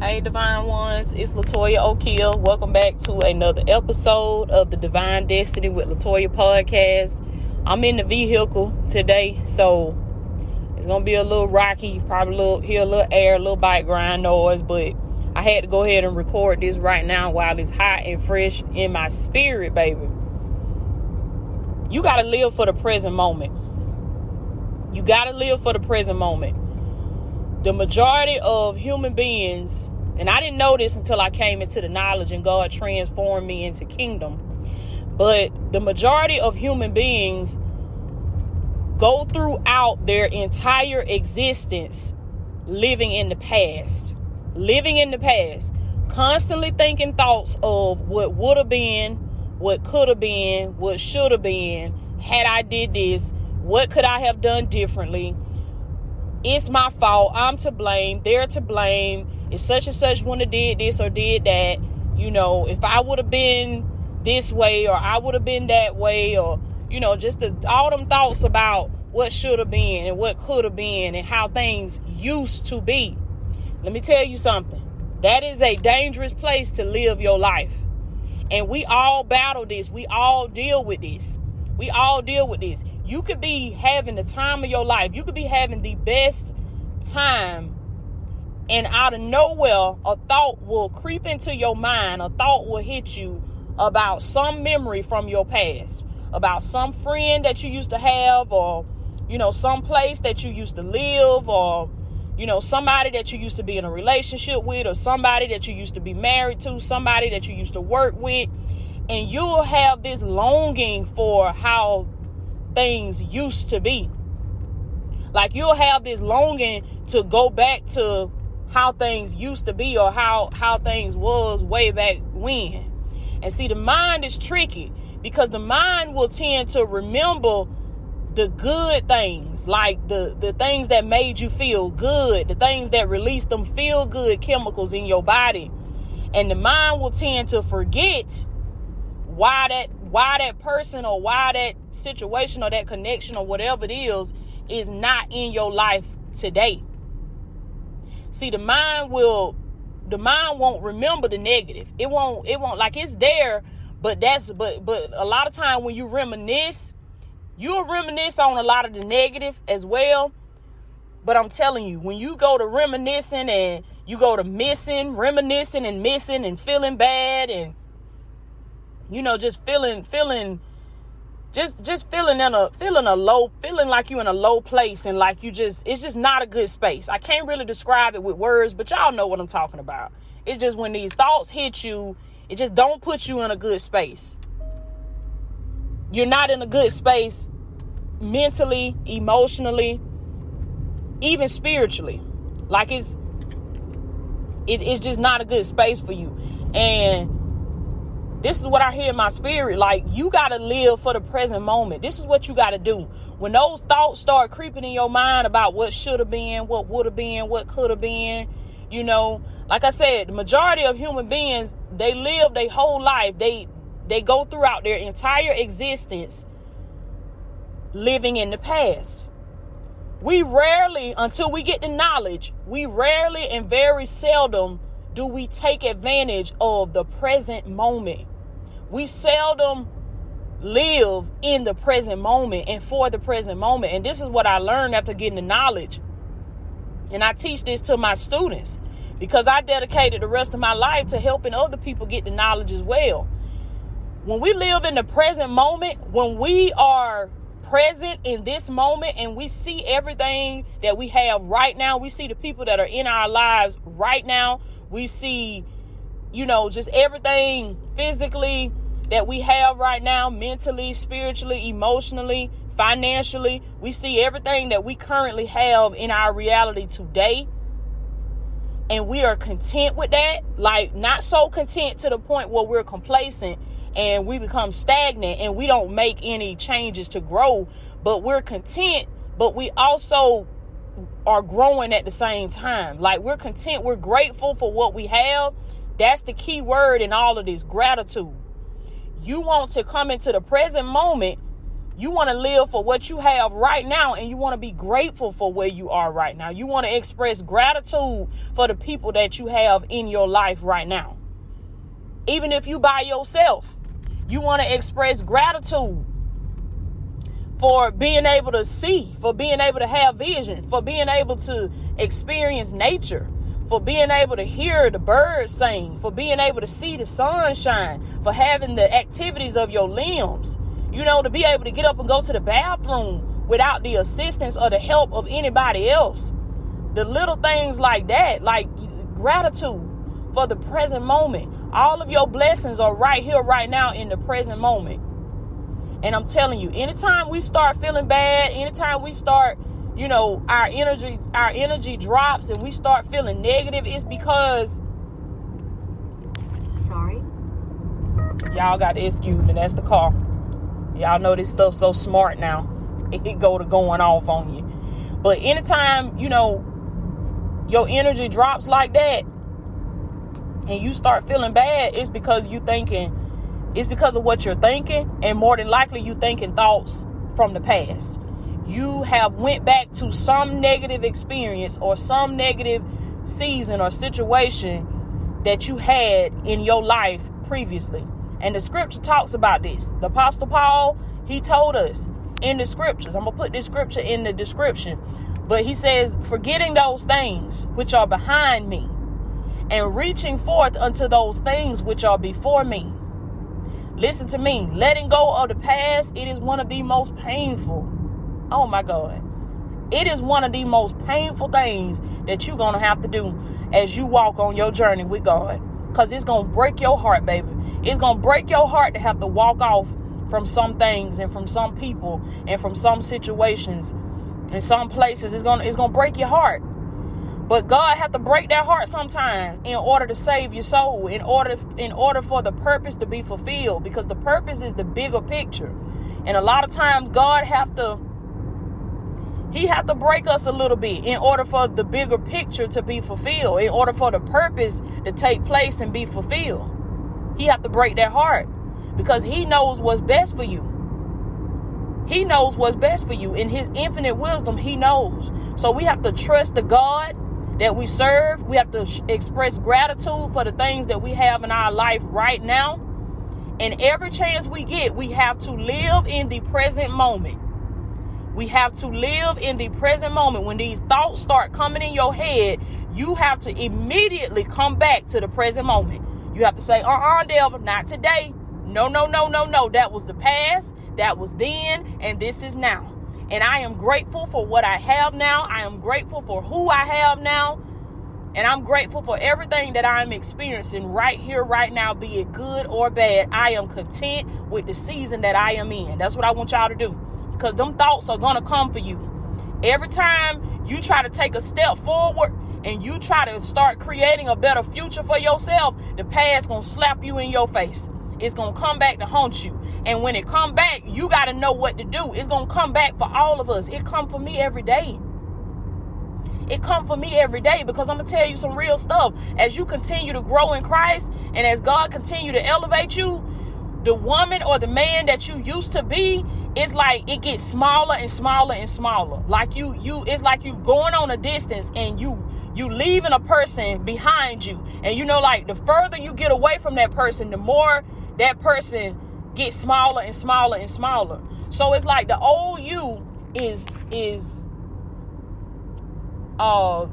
Hey, Divine Ones, it's Latoya O'Keel. Welcome back to another episode of the Divine Destiny with Latoya podcast. I'm in the vehicle today, so it's gonna be a little rocky. Probably a little, hear a little air, a little background noise, but I had to go ahead and record this right now while it's hot and fresh in my spirit, baby. You gotta live for the present moment. You gotta live for the present moment the majority of human beings, and I didn't know this until I came into the knowledge and God transformed me into kingdom, but the majority of human beings go throughout their entire existence living in the past, living in the past, constantly thinking thoughts of what would have been, what could have been, what should have been, had I did this, what could I have done differently? It's my fault. I'm to blame. They're to blame. If such and such wouldn't have did this or did that, you know, if I would have been this way or I would have been that way or, you know, just the, all them thoughts about what should have been and what could have been and how things used to be. Let me tell you something. That is a dangerous place to live your life. And we all battle this. We all deal with this. We all deal with this. You could be having the time of your life. You could be having the best time. And out of nowhere, a thought will creep into your mind. A thought will hit you about some memory from your past, about some friend that you used to have, or, you know, some place that you used to live, or, you know, somebody that you used to be in a relationship with, or somebody that you used to be married to, somebody that you used to work with and you'll have this longing for how things used to be. Like you'll have this longing to go back to how things used to be or how how things was way back when. And see the mind is tricky because the mind will tend to remember the good things, like the the things that made you feel good, the things that released them feel good chemicals in your body. And the mind will tend to forget why that why that person or why that situation or that connection or whatever it is is not in your life today. See, the mind will the mind won't remember the negative. It won't it won't like it's there, but that's but but a lot of time when you reminisce, you'll reminisce on a lot of the negative as well. But I'm telling you, when you go to reminiscing and you go to missing, reminiscing and missing and feeling bad and you know, just feeling feeling just just feeling in a feeling a low feeling like you in a low place and like you just it's just not a good space. I can't really describe it with words, but y'all know what I'm talking about. It's just when these thoughts hit you, it just don't put you in a good space. You're not in a good space mentally, emotionally, even spiritually. Like it's it, it's just not a good space for you. And this is what I hear in my spirit. Like, you got to live for the present moment. This is what you got to do. When those thoughts start creeping in your mind about what should have been, what would have been, what could have been, you know, like I said, the majority of human beings, they live their whole life. They they go throughout their entire existence living in the past. We rarely, until we get the knowledge, we rarely and very seldom do we take advantage of the present moment. We seldom live in the present moment and for the present moment. And this is what I learned after getting the knowledge. And I teach this to my students because I dedicated the rest of my life to helping other people get the knowledge as well. When we live in the present moment, when we are present in this moment and we see everything that we have right now, we see the people that are in our lives right now, we see, you know, just everything physically that we have right now, mentally, spiritually, emotionally, financially. We see everything that we currently have in our reality today. And we are content with that. Like, not so content to the point where we're complacent and we become stagnant and we don't make any changes to grow, but we're content, but we also are growing at the same time. Like we're content, we're grateful for what we have. That's the key word in all of this gratitude. You want to come into the present moment You want to live for what you have right now and you want to be grateful for where you are right now. You want to express gratitude for the people that you have in your life right now. Even if you by yourself, you want to express gratitude for being able to see, for being able to have vision, for being able to experience nature, for being able to hear the birds sing, for being able to see the sunshine, for having the activities of your limbs. You know, to be able to get up and go to the bathroom without the assistance or the help of anybody else. The little things like that, like gratitude for the present moment. All of your blessings are right here, right now, in the present moment. And I'm telling you, anytime we start feeling bad, anytime we start, you know, our energy, our energy drops and we start feeling negative, it's because Sorry. y'all got to excuse me. That's the car. Y'all know this stuff so smart now. It go to going off on you. But anytime, you know, your energy drops like that and you start feeling bad, it's because you thinking it's because of what you're thinking, and more than likely you thinking thoughts from the past. You have went back to some negative experience or some negative season or situation that you had in your life previously. And the scripture talks about this. The apostle Paul, he told us in the scriptures. I'm going to put this scripture in the description. But he says, forgetting those things which are behind me and reaching forth unto those things which are before me Listen to me. Letting go of the past, it is one of the most painful. Oh my God. It is one of the most painful things that you're going to have to do as you walk on your journey with God. Because it's going to break your heart, baby. It's going to break your heart to have to walk off from some things and from some people and from some situations and some places. It's going to, it's going to break your heart. But God had to break that heart sometime in order to save your soul, in order in order for the purpose to be fulfilled because the purpose is the bigger picture. And a lot of times God have to he had to break us a little bit in order for the bigger picture to be fulfilled, in order for the purpose to take place and be fulfilled. He had to break that heart because he knows what's best for you. He knows what's best for you. In his infinite wisdom, he knows. So we have to trust the God that we serve. We have to express gratitude for the things that we have in our life right now. And every chance we get, we have to live in the present moment. We have to live in the present moment. When these thoughts start coming in your head, you have to immediately come back to the present moment. You have to say, uh uh-uh, uh, devil, not today. No, no, no, no, no. That was the past. That was then. And this is now. And I am grateful for what I have now. I am grateful for who I have now. And I'm grateful for everything that I'm experiencing right here, right now, be it good or bad. I am content with the season that I am in. That's what I want y'all to do. Because them thoughts are to come for you. Every time you try to take a step forward and you try to start creating a better future for yourself, the past to slap you in your face. It's to come back to haunt you. And when it come back, you got to know what to do. It's to come back for all of us. It come for me every day. It come for me every day because I'm to tell you some real stuff. As you continue to grow in Christ and as God continue to elevate you, the woman or the man that you used to be, it's like it gets smaller and smaller and smaller. Like you you it's like you going on a distance and you you leaving a person behind you. And you know like the further you get away from that person, the more that person gets smaller and smaller and smaller. So it's like the old you is is uh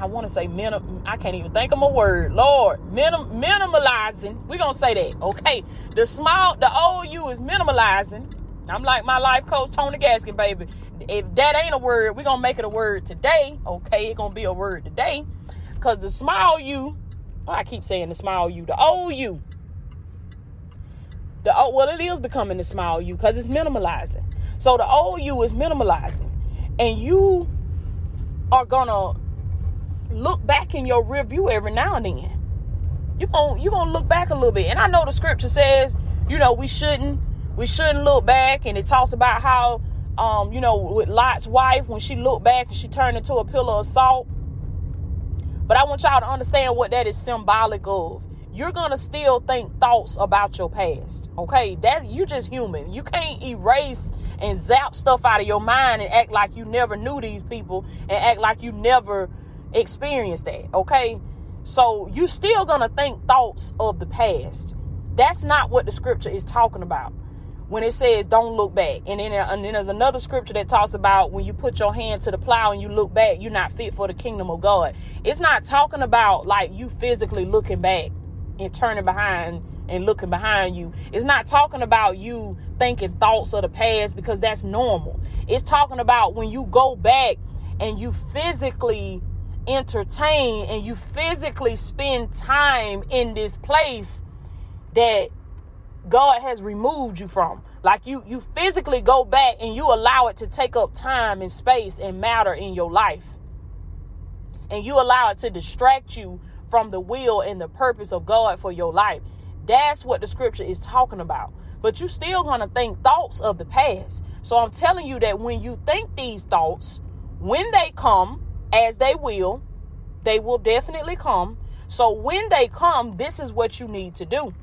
I want to say minim I can't even think of a word. Lord, minim minimalizing. We're gonna say that, okay? The small the old you is minimalizing. I'm like my life coach Tony Gaskin, baby. If that ain't a word, we're gonna make it a word today. Okay, it's gonna be a word today. Cause the small you, I keep saying the small you, the old you the old, well, it is becoming the small you because it's minimalizing. So the old you is minimalizing, and you are gonna look back in your rear view every now and then. You gonna you gonna look back a little bit, and I know the scripture says, you know, we shouldn't we shouldn't look back, and it talks about how, um, you know, with Lot's wife when she looked back and she turned into a pillar of salt. But I want y'all to understand what that is symbolic of you're gonna still think thoughts about your past. Okay, that you just human. You can't erase and zap stuff out of your mind and act like you never knew these people and act like you never experienced that. Okay, so you still gonna think thoughts of the past. That's not what the scripture is talking about when it says don't look back. And then, and then there's another scripture that talks about when you put your hand to the plow and you look back, you're not fit for the kingdom of God. It's not talking about like you physically looking back and turning behind and looking behind you. It's not talking about you thinking thoughts of the past because that's normal. It's talking about when you go back and you physically entertain and you physically spend time in this place that God has removed you from. Like you you physically go back and you allow it to take up time and space and matter in your life. And you allow it to distract you from the will and the purpose of God for your life. That's what the scripture is talking about. But you still going to think thoughts of the past. So I'm telling you that when you think these thoughts, when they come, as they will, they will definitely come. So when they come, this is what you need to do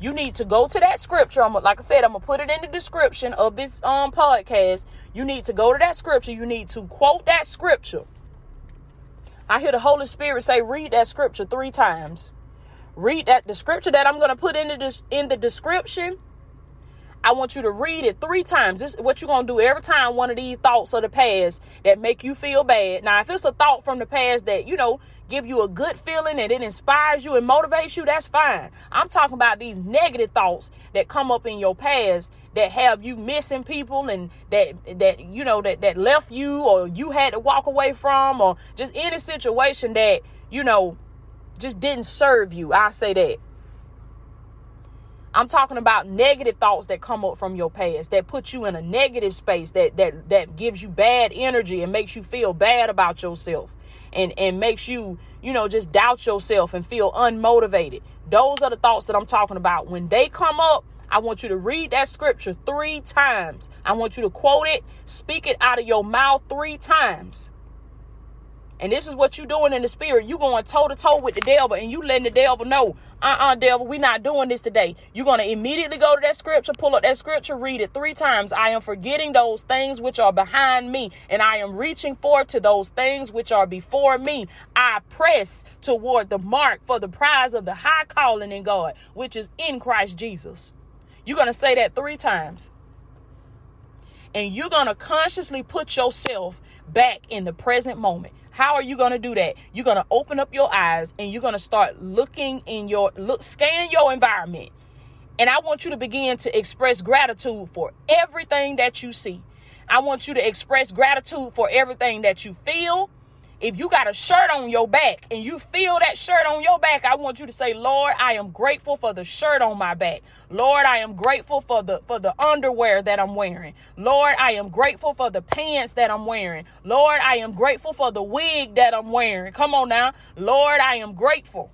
you need to go to that scripture. I'm like I said, I'm gonna put it in the description of this um podcast. You need to go to that scripture. You need to quote that scripture. I hear the Holy Spirit say, read that scripture three times. Read that the scripture that I'm gonna put in the in the description. I want you to read it three times. This is what you're gonna do every time one of these thoughts of the past that make you feel bad. Now, if it's a thought from the past that you know give you a good feeling and it inspires you and motivates you, that's fine. I'm talking about these negative thoughts that come up in your past that have you missing people and that that you know that that left you or you had to walk away from or just any situation that you know just didn't serve you. I say that. I'm talking about negative thoughts that come up from your past that put you in a negative space that that that gives you bad energy and makes you feel bad about yourself and and makes you, you know, just doubt yourself and feel unmotivated. Those are the thoughts that I'm talking about. When they come up, I want you to read that scripture 3 times. I want you to quote it, speak it out of your mouth 3 times. And this is what you're doing in the spirit. You're going toe to toe with the devil and you letting the devil know, uh-uh, devil, we're not doing this today. You're going to immediately go to that scripture, pull up that scripture, read it three times. I am forgetting those things which are behind me, and I am reaching forward to those things which are before me. I press toward the mark for the prize of the high calling in God, which is in Christ Jesus. You're going to say that three times. And you're going to consciously put yourself back in the present moment. How are you going to do that? You're going to open up your eyes and you're going to start looking in your look scan your environment. And I want you to begin to express gratitude for everything that you see. I want you to express gratitude for everything that you feel, if you got a shirt on your back and you feel that shirt on your back, I want you to say, Lord, I am grateful for the shirt on my back. Lord, I am grateful for the for the underwear that I'm wearing. Lord, I am grateful for the pants that I'm wearing. Lord, I am grateful for the wig that I'm wearing. Come on now. Lord, I am grateful.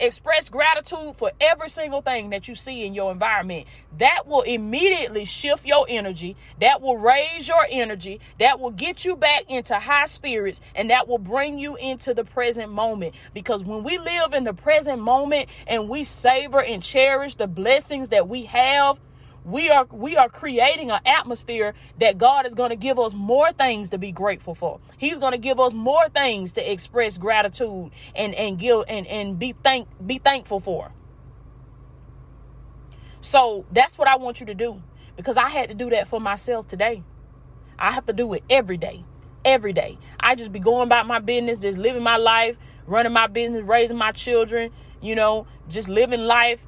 Express gratitude for every single thing that you see in your environment. That will immediately shift your energy. That will raise your energy. That will get you back into high spirits and that will bring you into the present moment. Because when we live in the present moment and we savor and cherish the blessings that we have, we are we are creating an atmosphere that God is going to give us more things to be grateful for. He's going to give us more things to express gratitude and and give and and be thank be thankful for. So that's what I want you to do because I had to do that for myself today. I have to do it every day. Every day. I just be going about my business, just living my life, running my business, raising my children, you know, just living life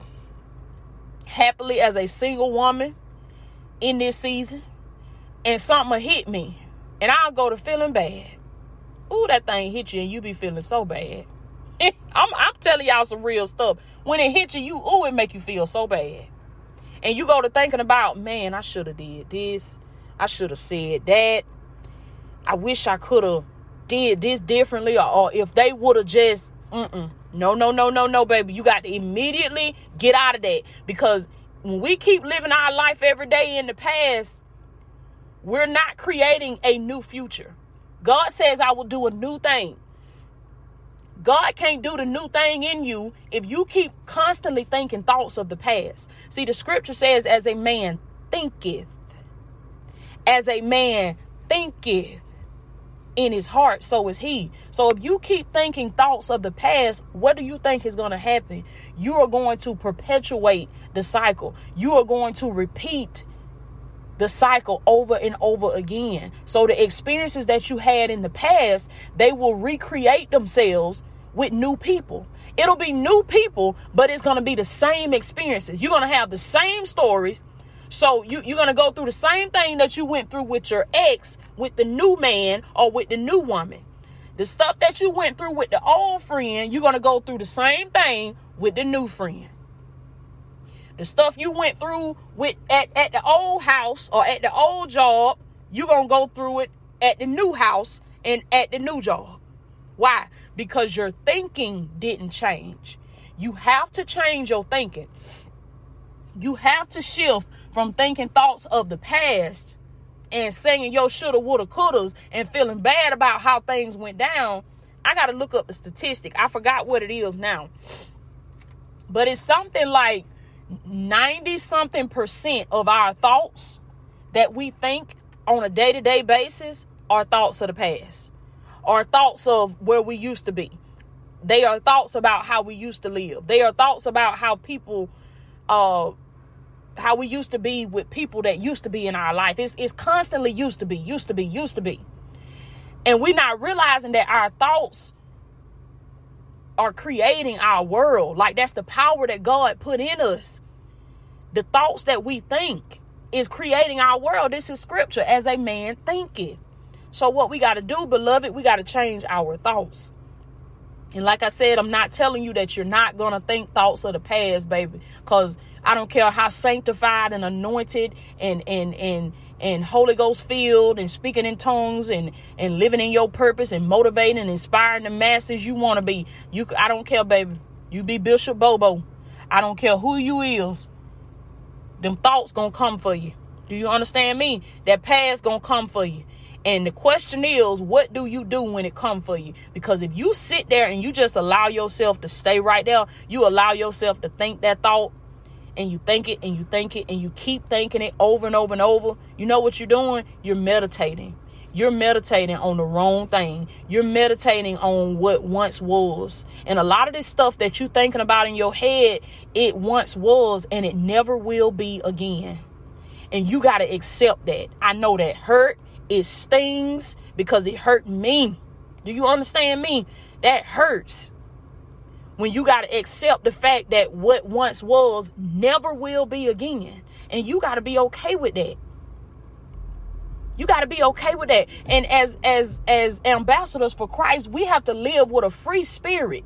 happily as a single woman in this season and something hit me and I'll go to feeling bad. Ooh, that thing hit you and you be feeling so bad. I'm, I'm telling y'all some real stuff. When it hits you, you ooh, it make you feel so bad. And you go to thinking about, man, I should have did this. I should have said that. I wish I could have did this differently, or, or if they would have just, mm-mm. No, no, no, no, no, baby. You got to immediately get out of that because when we keep living our life every day in the past, we're not creating a new future. God says, I will do a new thing. God can't do the new thing in you if you keep constantly thinking thoughts of the past. See, the scripture says, as a man thinketh, as a man thinketh in his heart, so is he. So if you keep thinking thoughts of the past, what do you think is going to happen? You are going to perpetuate the cycle. You are going to repeat the cycle over and over again. So the experiences that you had in the past, they will recreate themselves with new people. It'll be new people, but it's going to be the same experiences. You're going to have the same stories. So you, you're going to go through the same thing that you went through with your ex, with the new man or with the new woman. The stuff that you went through with the old friend, you're going to go through the same thing with the new friend. The stuff you went through with at, at the old house or at the old job, you're gonna go through it at the new house and at the new job. Why? Because your thinking didn't change. You have to change your thinking. You have to shift from thinking thoughts of the past and saying your shoulda, woulda, couldas and feeling bad about how things went down. I got to look up the statistic. I forgot what it is now. But it's something like 90 something percent of our thoughts that we think on a day to day basis are thoughts of the past, are thoughts of where we used to be. They are thoughts about how we used to live. They are thoughts about how people, uh, how we used to be with people that used to be in our life. It's, it's constantly used to be, used to be, used to be. And we're not realizing that our thoughts are creating our world. Like that's the power that God put in us. The thoughts that we think is creating our world. This is scripture as a man thinketh. So what we got to do, beloved, we got to change our thoughts. And like I said, I'm not telling you that you're not going to think thoughts of the past, baby, cuz I don't care how sanctified and anointed and and and and Holy Ghost filled and speaking in tongues and and living in your purpose and motivating and inspiring the masses you want to be. You I don't care, baby. You be Bishop Bobo. I don't care who you is. Them thoughts gonna come for you. Do you understand me? That past gonna come for you. And the question is, what do you do when it come for you? Because if you sit there and you just allow yourself to stay right there, you allow yourself to think that thought and you think it and you think it and you keep thinking it over and over and over, you know what you're doing? You're meditating. You're meditating on the wrong thing. You're meditating on what once was. And a lot of this stuff that you're thinking about in your head, it once was and it never will be again. And you got to accept that. I know that hurt, it stings because it hurt me. Do you understand me? That hurts when you got to accept the fact that what once was never will be again. And you got to be okay with that. You got to be okay with that. And as as as ambassadors for Christ, we have to live with a free spirit.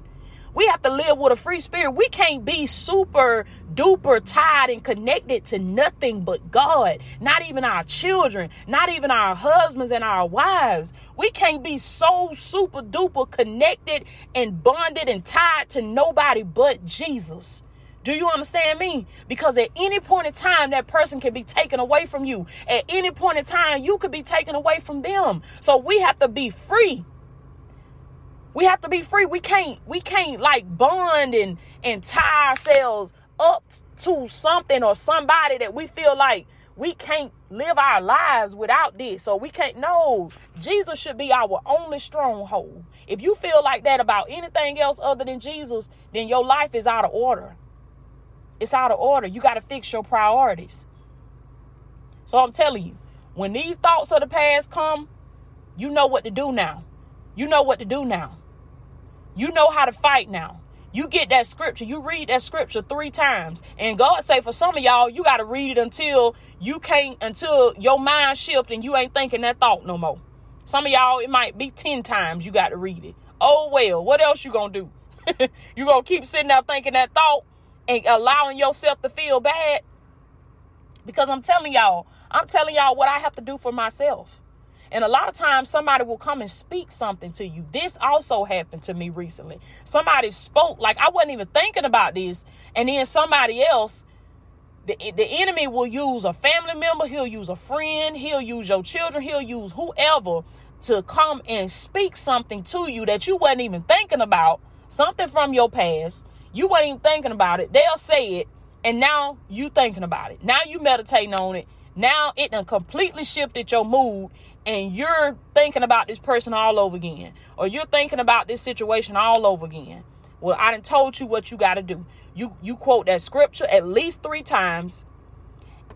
We have to live with a free spirit. We can't be super duper tied and connected to nothing but God, not even our children, not even our husbands and our wives. We can't be so super duper connected and bonded and tied to nobody but Jesus. Do you understand me? Because at any point in time, that person can be taken away from you. At any point in time, you could be taken away from them. So we have to be free we have to be free. We can't we can't like bond and and tie ourselves up to something or somebody that we feel like we can't live our lives without this. So we can't know Jesus should be our only stronghold. If you feel like that about anything else other than Jesus, then your life is out of order. It's out of order. You got to fix your priorities. So I'm telling you, when these thoughts of the past come, you know what to do now. You know what to do now. You know how to fight now. You get that scripture, you read that scripture three times. And God say for some of y'all, you got to read it until you can't, until your mind shift and you ain't thinking that thought no more. Some of y'all, it might be 10 times you got to read it. Oh well, what else you gonna do? you gonna keep sitting there thinking that thought and allowing yourself to feel bad? Because I'm telling y'all, I'm telling y'all what I have to do for myself. And a lot of times somebody will come and speak something to you. This also happened to me recently. Somebody spoke, like I wasn't even thinking about this. And then somebody else, the, the enemy will use a family member, he'll use a friend, he'll use your children, he'll use whoever to come and speak something to you that you wasn't even thinking about, something from your past, you wasn't even thinking about it. They'll say it, and now you thinking about it. Now you meditating on it. Now it done completely shifted your mood, and you're thinking about this person all over again, or you're thinking about this situation all over again. Well, I done told you what you got to do. You you quote that scripture at least three times,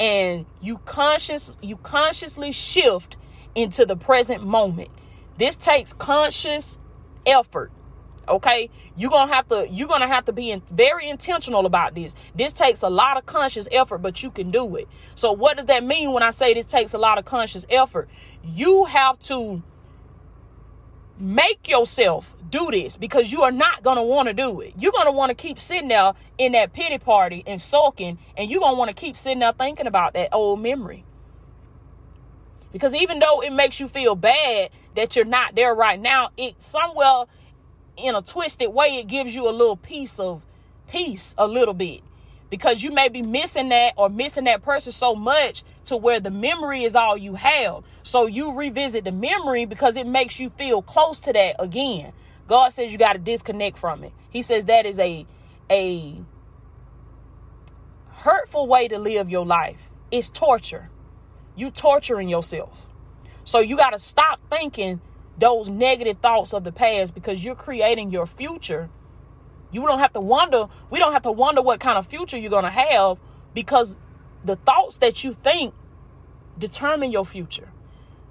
and you conscious you consciously shift into the present moment. This takes conscious effort. Okay, you're gonna have to you're gonna have to be in, very intentional about this. This takes a lot of conscious effort, but you can do it. So, what does that mean when I say this takes a lot of conscious effort? You have to make yourself do this because you are not going to want to do it. You're going to want to keep sitting there in that pity party and sulking, and you're going to want to keep sitting there thinking about that old memory. Because even though it makes you feel bad that you're not there right now, it somewhere in a twisted way, it gives you a little piece of peace, a little bit. Because you may be missing that or missing that person so much to where the memory is all you have. So you revisit the memory because it makes you feel close to that again. God says you got to disconnect from it. He says that is a a hurtful way to live your life. It's torture. You torturing yourself. So you got to stop thinking those negative thoughts of the past because you're creating your future. You don't have to wonder, we don't have to wonder what kind of future you're going to have because the thoughts that you think determine your future.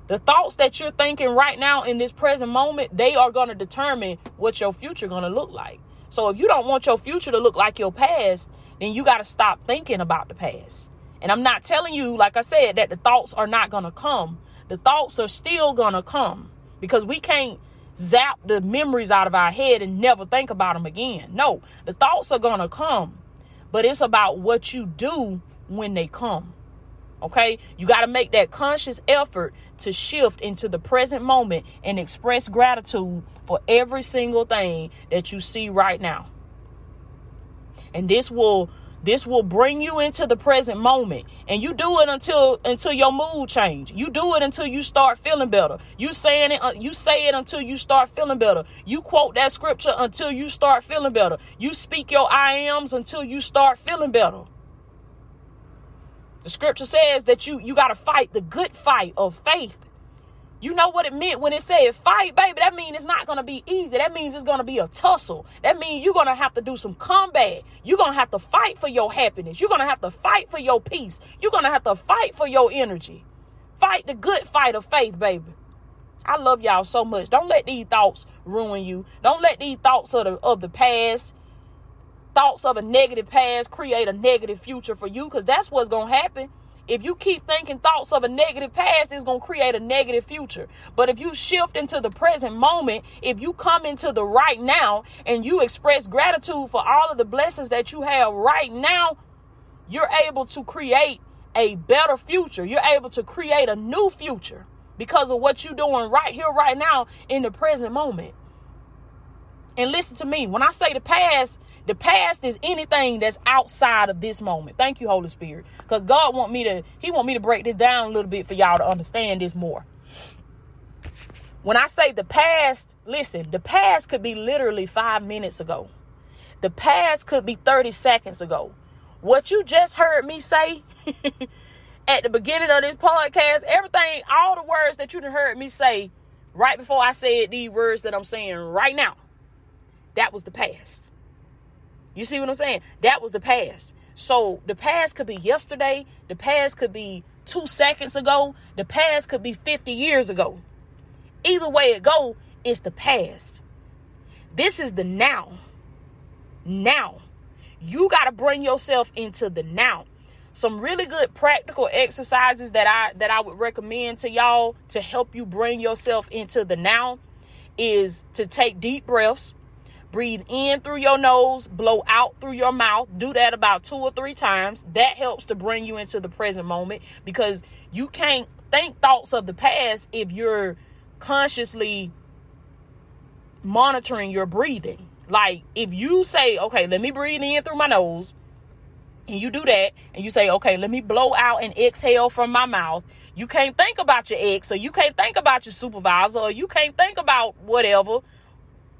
The thoughts that you're thinking right now in this present moment, they are going to determine what your future going to look like. So if you don't want your future to look like your past, then you got to stop thinking about the past. And I'm not telling you, like I said, that the thoughts are not going to come. The thoughts are still going to come because we can't zap the memories out of our head and never think about them again. No, the thoughts are going to come, but it's about what you do when they come. Okay, you got to make that conscious effort to shift into the present moment and express gratitude for every single thing that you see right now. And this will this will bring you into the present moment. And you do it until until your mood change. You do it until you start feeling better. You saying it uh, you say it until you start feeling better. You quote that scripture until you start feeling better. You speak your I ams until you start feeling better. The scripture says that you you got to fight the good fight of faith you know what it meant when it said fight, baby? That means it's not going to be easy. That means it's going to be a tussle. That means you're going to have to do some combat. You're going to have to fight for your happiness. You're going to have to fight for your peace. You're going to have to fight for your energy. Fight the good fight of faith, baby. I love y'all so much. Don't let these thoughts ruin you. Don't let these thoughts of the, of the past, thoughts of a negative past, create a negative future for you because that's what's going to happen. If you keep thinking thoughts of a negative past, it's going to create a negative future. But if you shift into the present moment, if you come into the right now and you express gratitude for all of the blessings that you have right now, you're able to create a better future. You're able to create a new future because of what you're doing right here, right now in the present moment. And listen to me, when I say the past, the past is anything that's outside of this moment. Thank you, Holy Spirit. Because God want me to, He want me to break this down a little bit for y'all to understand this more. When I say the past, listen, the past could be literally five minutes ago. The past could be 30 seconds ago. What you just heard me say at the beginning of this podcast, everything, all the words that you heard me say right before I said these words that I'm saying right now, that was the past. You see what I'm saying? That was the past. So the past could be yesterday, the past could be two seconds ago, the past could be 50 years ago. Either way it go, it's the past. This is the now. Now. You got to bring yourself into the now. Some really good practical exercises that I that I would recommend to y'all to help you bring yourself into the now is to take deep breaths Breathe in through your nose, blow out through your mouth. Do that about two or three times. That helps to bring you into the present moment because you can't think thoughts of the past if you're consciously monitoring your breathing. Like if you say, okay, let me breathe in through my nose, and you do that, and you say, okay, let me blow out and exhale from my mouth, You can't think about your ex, or you can't think about your supervisor, or you can't think about whatever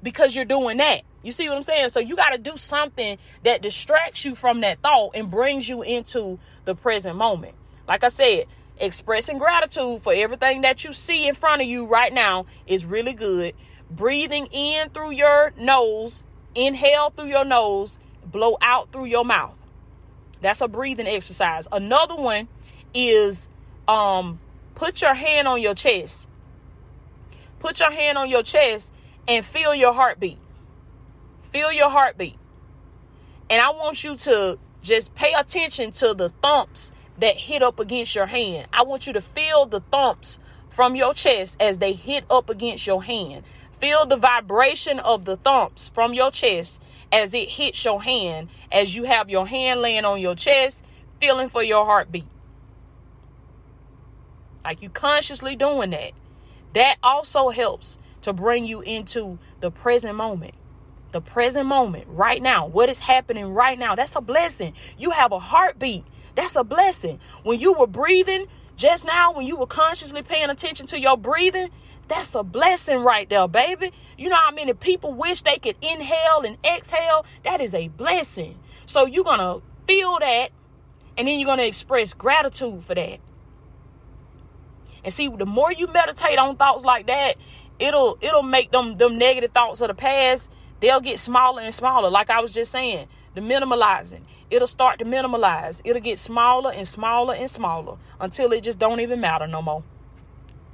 because you're doing that. You see what I'm saying? So you got to do something that distracts you from that thought and brings you into the present moment. Like I said, expressing gratitude for everything that you see in front of you right now is really good. Breathing in through your nose, inhale through your nose, blow out through your mouth. That's a breathing exercise. Another one is um put your hand on your chest. Put your hand on your chest and feel your heartbeat. Feel your heartbeat. And I want you to just pay attention to the thumps that hit up against your hand. I want you to feel the thumps from your chest as they hit up against your hand. Feel the vibration of the thumps from your chest as it hits your hand, as you have your hand laying on your chest, feeling for your heartbeat. Like you consciously doing that. That also helps to bring you into the present moment. The present moment, right now, what is happening right now. That's a blessing. You have a heartbeat. That's a blessing. When you were breathing just now, when you were consciously paying attention to your breathing, that's a blessing right there, baby. You know how many people wish they could inhale and exhale? That is a blessing. So you're going to feel that and then you're going to express gratitude for that. And see, the more you meditate on thoughts like that, it'll it'll make them them negative thoughts of the past they'll get smaller and smaller. Like i was just saying the minimalizing it'll start to minimalize. It'll get smaller and smaller and smaller until it just don't even matter no more.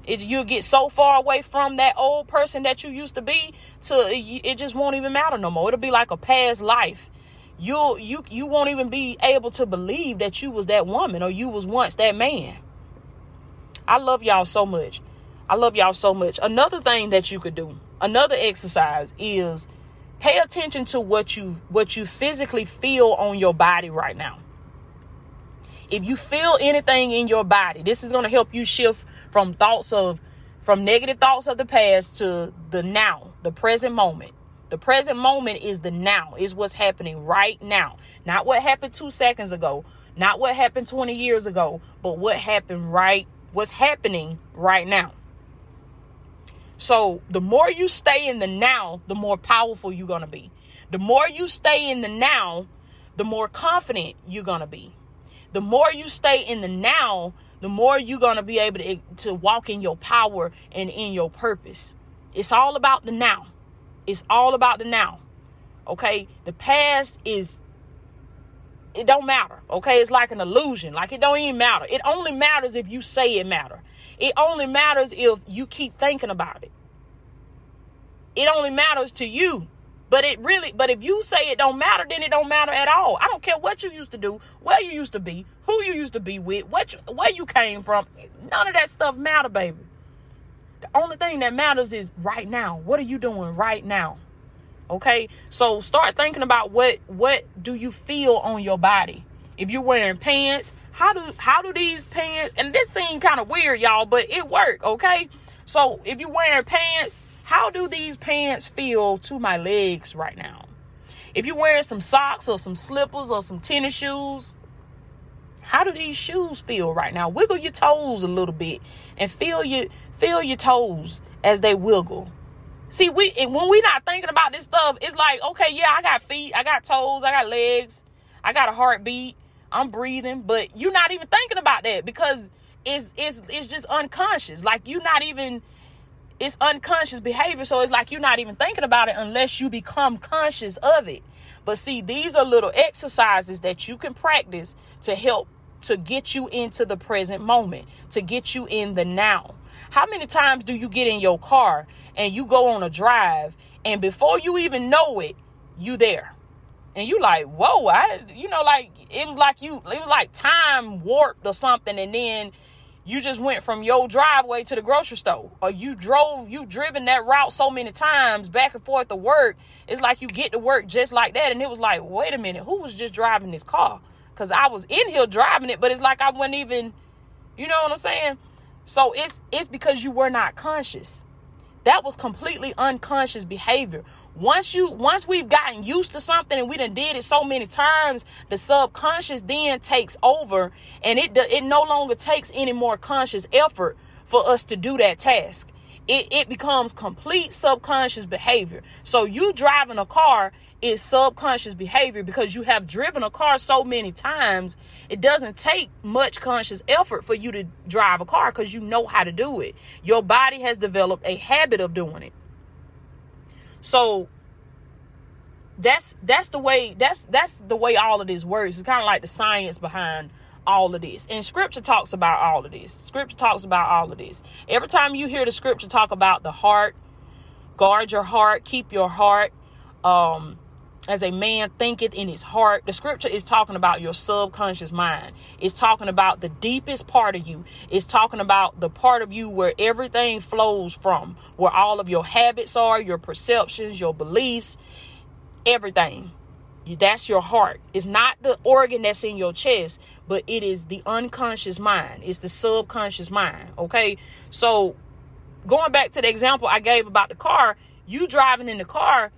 It, you'll get so far away from that old person that you used to be to it just won't even matter no more. It'll be like a past life. You'll you you won't even be able to believe that you was that woman or you was once that man. I love y'all so much I love y'all so much. Another thing that you could do, another exercise is pay attention to what you what you physically feel on your body right now. If you feel anything in your body, this is going to help you shift from thoughts of from negative thoughts of the past to the now, the present moment. The present moment is the now, is what's happening right now. Not what happened 2 seconds ago, not what happened 20 years ago, but what happened right what's happening right now. So the more you stay in the now, the more powerful you're going to be. The more you stay in the now, the more confident you're going to be. The more you stay in the now, the more you're going to be able to, to walk in your power and in your purpose. It's all about the now. It's all about the now. Okay? The past is it don't matter. Okay? It's like an illusion. Like it don't even matter. It only matters if you say it matter. It only matters if you keep thinking about it. It only matters to you. But it really, but if you say it don't matter, then it don't matter at all. I don't care what you used to do, where you used to be, who you used to be with, what you, where you came from. None of that stuff matter, baby. The only thing that matters is right now. What are you doing right now? Okay? So start thinking about what what do you feel on your body? If you're wearing pants, how do how do these pants and this seems kind of weird y'all but it worked. okay? So if you're wearing pants how do these pants feel to my legs right now? If you're wearing some socks or some slippers or some tennis shoes how do these shoes feel right now? Wiggle your toes a little bit and feel your feel your toes as they wiggle. See we when we're not thinking about this stuff it's like okay yeah i got feet i got toes i got legs i got a heartbeat I'm breathing, but you're not even thinking about that because it's it's it's just unconscious. Like you're not even it's unconscious behavior. So it's like you're not even thinking about it unless you become conscious of it. But see, these are little exercises that you can practice to help to get you into the present moment, to get you in the now. How many times do you get in your car and you go on a drive and before you even know it, you there? And you like whoa i you know like it was like you it was like time warped or something and then you just went from your driveway to the grocery store or you drove you driven that route so many times back and forth to work it's like you get to work just like that. And it was like wait a minute who was just driving this car? Because i was in here driving it but it's like i wasn't even you know what i'm saying? So it's it's because you were not conscious. That was completely unconscious behavior once you once we've gotten used to something and we done did it so many times the subconscious then takes over and it it no longer takes any more conscious effort for us to do that task. It, it becomes complete subconscious behavior. So you driving a car is subconscious behavior because you have driven a car so many times it doesn't take much conscious effort for you to drive a car because you know how to do it. Your body has developed a habit of doing it so that's that's the way that's that's the way all of this works. It's kind of like the science behind all of this. And scripture talks about all of this. Scripture talks about all of this. Every time you hear the scripture talk about the heart, guard your heart, keep your heart. Um, as a man thinketh in his heart. The scripture is talking about your subconscious mind. It's talking about the deepest part of you. It's talking about the part of you where everything flows from, where all of your habits are, your perceptions, your beliefs, everything. That's your heart. It's not the organ that's in your chest, but it is the unconscious mind. It's the subconscious mind. Okay. So going back to the example I gave about the car, you driving in the car,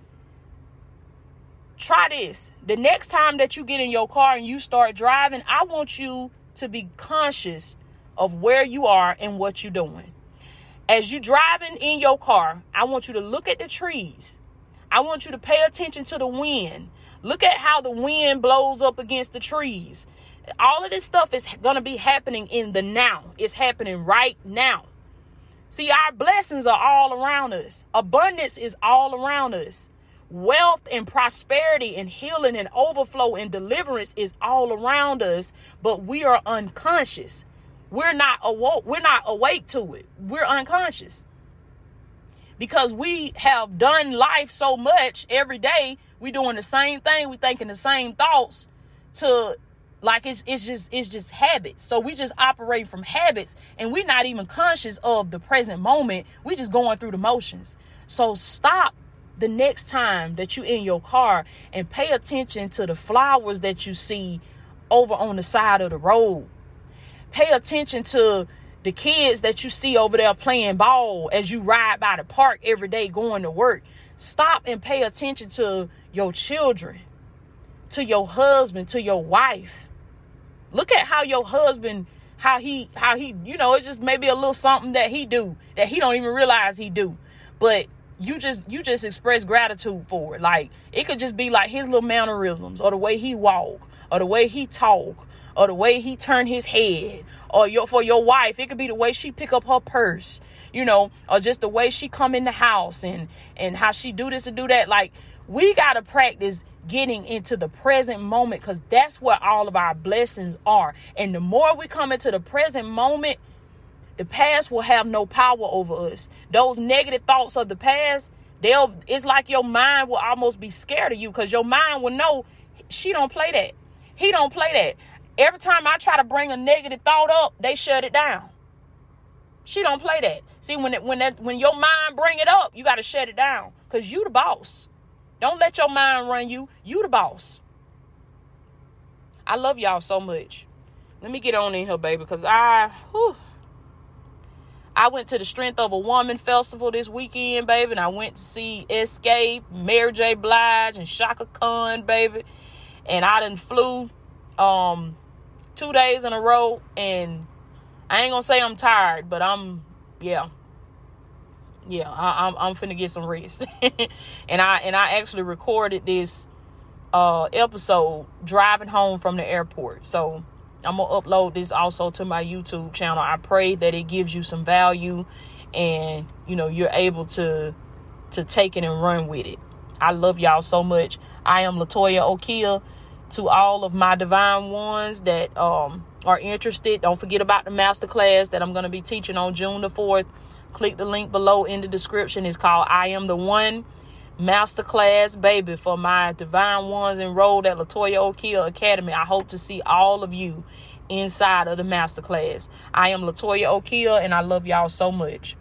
try this. The next time that you get in your car and you start driving, I want you to be conscious of where you are and what you're doing. As you're driving in your car, I want you to look at the trees. I want you to pay attention to the wind. Look at how the wind blows up against the trees. All of this stuff is going to be happening in the now. It's happening right now. See, our blessings are all around us. Abundance is all around us wealth and prosperity and healing and overflow and deliverance is all around us, but we are unconscious. We're not awoke, we're not awake to it. We're unconscious. Because we have done life so much every day, we doing the same thing, we thinking the same thoughts to like it's it's just it's just habits. So we just operate from habits and we're not even conscious of the present moment. We just going through the motions. So stop the next time that you in your car and pay attention to the flowers that you see over on the side of the road. Pay attention to the kids that you see over there playing ball as you ride by the park every day going to work. Stop and pay attention to your children, to your husband, to your wife. Look at how your husband how he how he you know it's just maybe a little something that he do that he don't even realize he do but you just you just express gratitude for it. Like it could just be like his little mannerisms or the way he walk or the way he talk or the way he turn his head or your for your wife. It could be the way she pick up her purse you know or just the way she come in the house and and how she do this and do that. Like we got to practice getting into the present moment because that's where all of our blessings are. And the more we come into the present moment the past will have no power over us. Those negative thoughts of the past, they'll it's like your mind will almost be scared of you because your mind will know she don't play that. He don't play that. Every time I try to bring a negative thought up, they shut it down. She don't play that. See, when it, when that when your mind bring it up, you got to shut it down because you the boss. Don't let your mind run you. You the boss. I love y'all so much. Let me get on in here, baby, because I. Whew, I went to the Strength of a Woman festival this weekend, baby, and I went to see Xscape, Mary J. Blige, and Chaka Khan, baby. And I done flew um two days in a row, and I ain't gonna say I'm tired, but I'm yeah. Yeah, I, am I'm, I'm finna get some rest, and I and I actually recorded this uh episode driving home from the airport. So I'm gonna upload this also to my YouTube channel. I pray that it gives you some value and you know you're able to to take it and run with it. I love y'all so much. I am Latoya Okia. To all of my divine ones that um, are interested, don't forget about the masterclass that I'm going to be teaching on June the 4th. Click the link below in the description. It's called I Am the One Masterclass, baby, for my divine ones enrolled at Latoya Okia Academy. I hope to see all of you inside of the masterclass. I am Latoya Okia, and I love y'all so much.